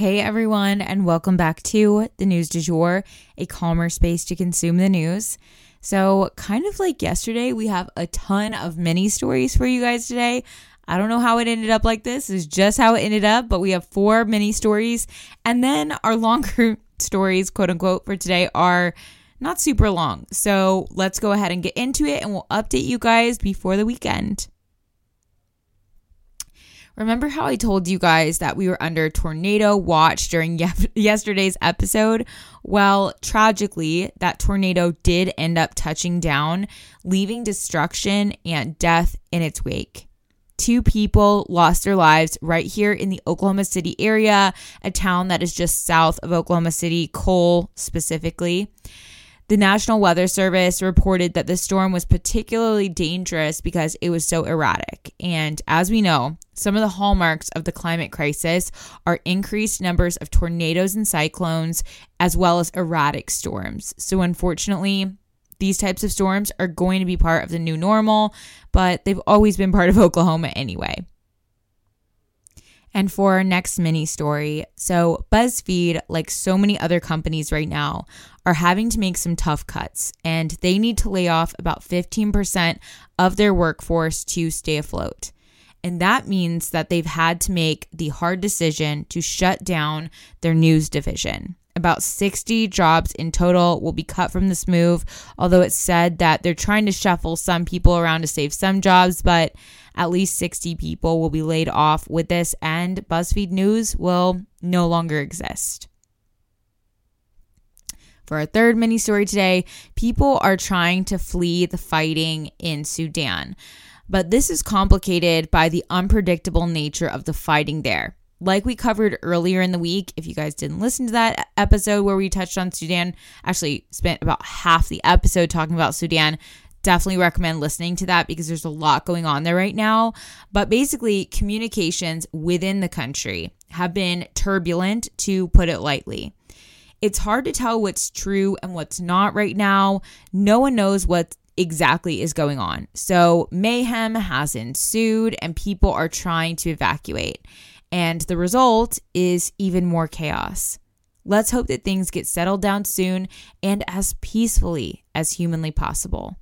Hey everyone, and welcome back to the News du Jour, a calmer space to consume the news. So, kind of like yesterday, we have a ton of mini stories for you guys today. I don't know how it ended up like this, is just how it ended up, but we have four mini stories. And then our longer stories, quote unquote, for today are not super long. So, let's go ahead and get into it, and we'll update you guys before the weekend. Remember how I told you guys that we were under tornado watch during ye- yesterday's episode? Well, tragically, that tornado did end up touching down, leaving destruction and death in its wake. Two people lost their lives right here in the Oklahoma City area, a town that is just south of Oklahoma City, Cole specifically. The National Weather Service reported that the storm was particularly dangerous because it was so erratic. And as we know, some of the hallmarks of the climate crisis are increased numbers of tornadoes and cyclones, as well as erratic storms. So, unfortunately, these types of storms are going to be part of the new normal, but they've always been part of Oklahoma anyway. And for our next mini story, so BuzzFeed, like so many other companies right now, are having to make some tough cuts and they need to lay off about 15% of their workforce to stay afloat. And that means that they've had to make the hard decision to shut down their news division. About 60 jobs in total will be cut from this move, although it's said that they're trying to shuffle some people around to save some jobs, but at least 60 people will be laid off with this, and BuzzFeed News will no longer exist. For our third mini story today, people are trying to flee the fighting in Sudan. But this is complicated by the unpredictable nature of the fighting there. Like we covered earlier in the week, if you guys didn't listen to that episode where we touched on Sudan, actually spent about half the episode talking about Sudan definitely recommend listening to that because there's a lot going on there right now. But basically, communications within the country have been turbulent, to put it lightly. It's hard to tell what's true and what's not right now. No one knows what exactly is going on. So, mayhem has ensued and people are trying to evacuate. And the result is even more chaos. Let's hope that things get settled down soon and as peacefully as humanly possible.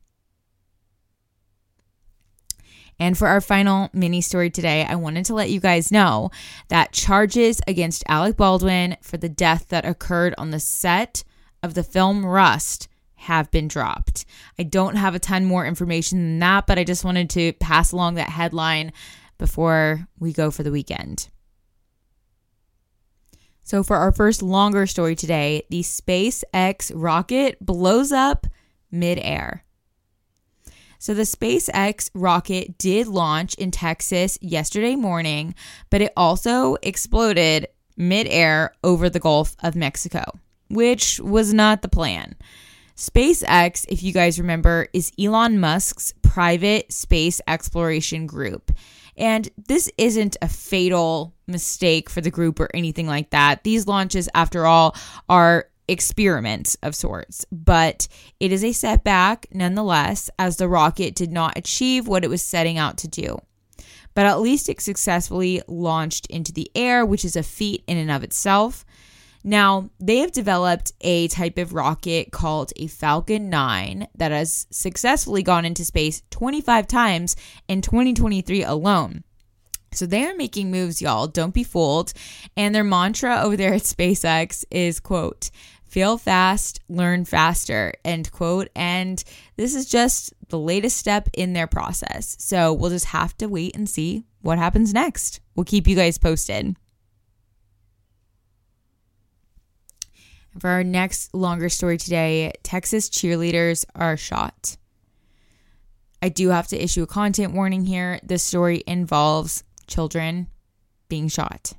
And for our final mini story today, I wanted to let you guys know that charges against Alec Baldwin for the death that occurred on the set of the film Rust have been dropped. I don't have a ton more information than that, but I just wanted to pass along that headline before we go for the weekend. So, for our first longer story today, the SpaceX rocket blows up midair. So the SpaceX rocket did launch in Texas yesterday morning, but it also exploded midair over the Gulf of Mexico, which was not the plan. SpaceX, if you guys remember, is Elon Musk's private space exploration group. And this isn't a fatal mistake for the group or anything like that. These launches, after all, are experiment of sorts, but it is a setback nonetheless, as the rocket did not achieve what it was setting out to do. But at least it successfully launched into the air, which is a feat in and of itself. Now, they have developed a type of rocket called a Falcon 9 that has successfully gone into space 25 times in 2023 alone. So they are making moves, y'all. Don't be fooled. And their mantra over there at SpaceX is quote, fail fast, learn faster, end quote. And this is just the latest step in their process. So we'll just have to wait and see what happens next. We'll keep you guys posted. For our next longer story today, Texas cheerleaders are shot. I do have to issue a content warning here. This story involves children being shot.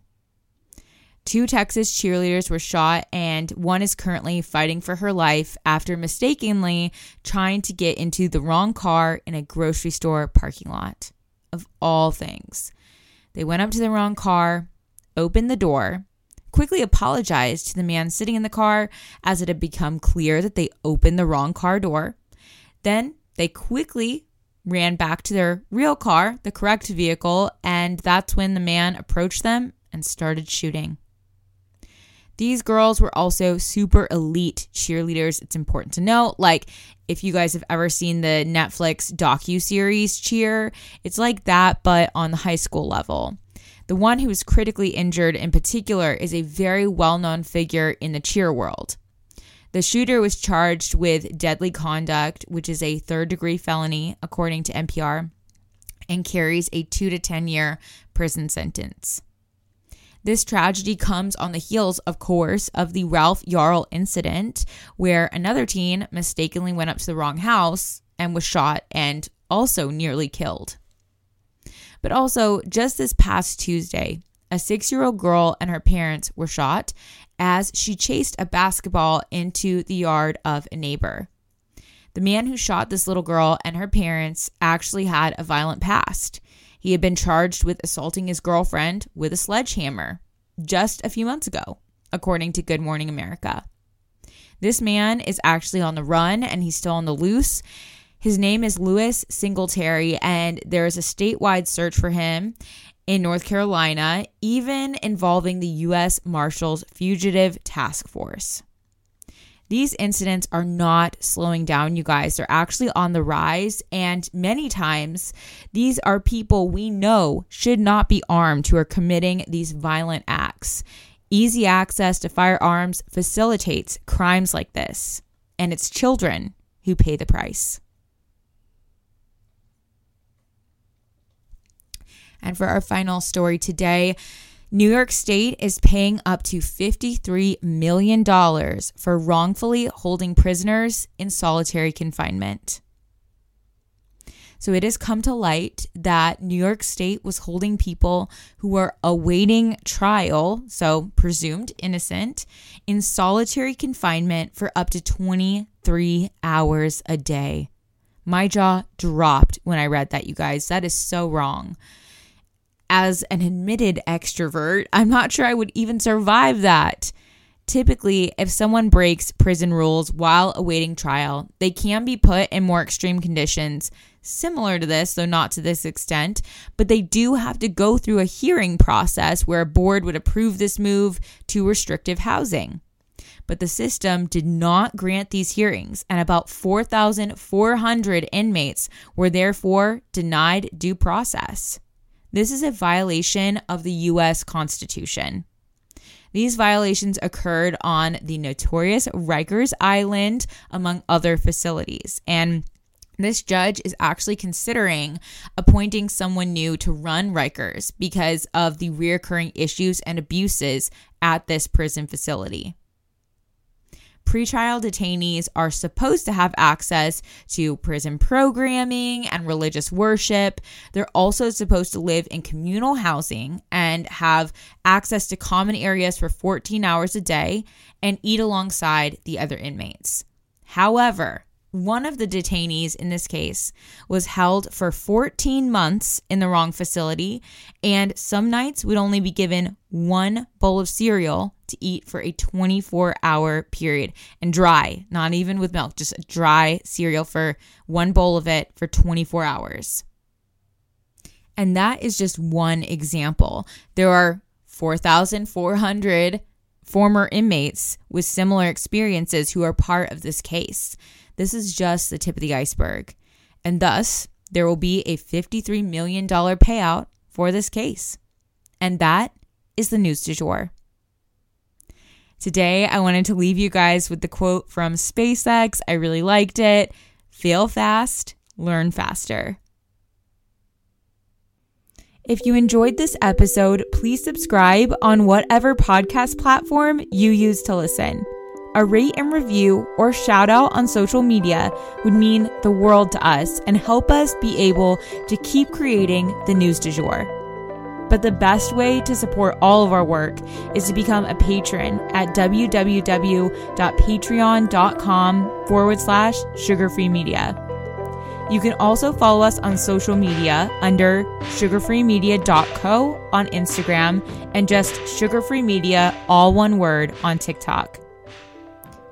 Two Texas cheerleaders were shot, and one is currently fighting for her life after mistakenly trying to get into the wrong car in a grocery store parking lot. Of all things, they went up to the wrong car, opened the door, quickly apologized to the man sitting in the car as it had become clear that they opened the wrong car door. Then they quickly ran back to their real car, the correct vehicle, and that's when the man approached them and started shooting. These girls were also super elite cheerleaders. It's important to note. Like, if you guys have ever seen the Netflix docu series Cheer, it's like that, but on the high school level. The one who was critically injured in particular is a very well known figure in the cheer world. The shooter was charged with deadly conduct, which is a third degree felony, according to NPR, and carries a two to 10 year prison sentence. This tragedy comes on the heels, of course, of the Ralph Yarl incident, where another teen mistakenly went up to the wrong house and was shot and also nearly killed. But also, just this past Tuesday, a six year old girl and her parents were shot as she chased a basketball into the yard of a neighbor. The man who shot this little girl and her parents actually had a violent past. He had been charged with assaulting his girlfriend with a sledgehammer just a few months ago, according to Good Morning America. This man is actually on the run and he's still on the loose. His name is Louis Singletary, and there is a statewide search for him in North Carolina, even involving the U.S. Marshals Fugitive Task Force. These incidents are not slowing down, you guys. They're actually on the rise. And many times, these are people we know should not be armed who are committing these violent acts. Easy access to firearms facilitates crimes like this, and it's children who pay the price. And for our final story today, New York State is paying up to $53 million for wrongfully holding prisoners in solitary confinement. So it has come to light that New York State was holding people who were awaiting trial, so presumed innocent, in solitary confinement for up to 23 hours a day. My jaw dropped when I read that, you guys. That is so wrong as an admitted extrovert, I'm not sure I would even survive that. Typically, if someone breaks prison rules while awaiting trial, they can be put in more extreme conditions, similar to this, though not to this extent, but they do have to go through a hearing process where a board would approve this move to restrictive housing. But the system did not grant these hearings, and about 4,400 inmates were therefore denied due process. This is a violation of the U.S. Constitution. These violations occurred on the notorious Rikers Island, among other facilities. And this judge is actually considering appointing someone new to run Rikers because of the reoccurring issues and abuses at this prison facility pretrial detainees are supposed to have access to prison programming and religious worship. They're also supposed to live in communal housing and have access to common areas for 14 hours a day and eat alongside the other inmates. However, one of the detainees in this case was held for 14 months in the wrong facility, and some nights would only be given one bowl of cereal to eat for a 24 hour period and dry, not even with milk, just dry cereal for one bowl of it for 24 hours. And that is just one example. There are 4,400 former inmates with similar experiences who are part of this case. This is just the tip of the iceberg. And thus, there will be a $53 million payout for this case. And that is the news du jour. Today, I wanted to leave you guys with the quote from SpaceX. I really liked it fail fast, learn faster. If you enjoyed this episode, please subscribe on whatever podcast platform you use to listen. A rate and review or shout out on social media would mean the world to us and help us be able to keep creating the news du jour. But the best way to support all of our work is to become a patron at www.patreon.com forward slash sugarfree media. You can also follow us on social media under sugarfreemedia.co on Instagram and just sugarfreemedia, all one word, on TikTok.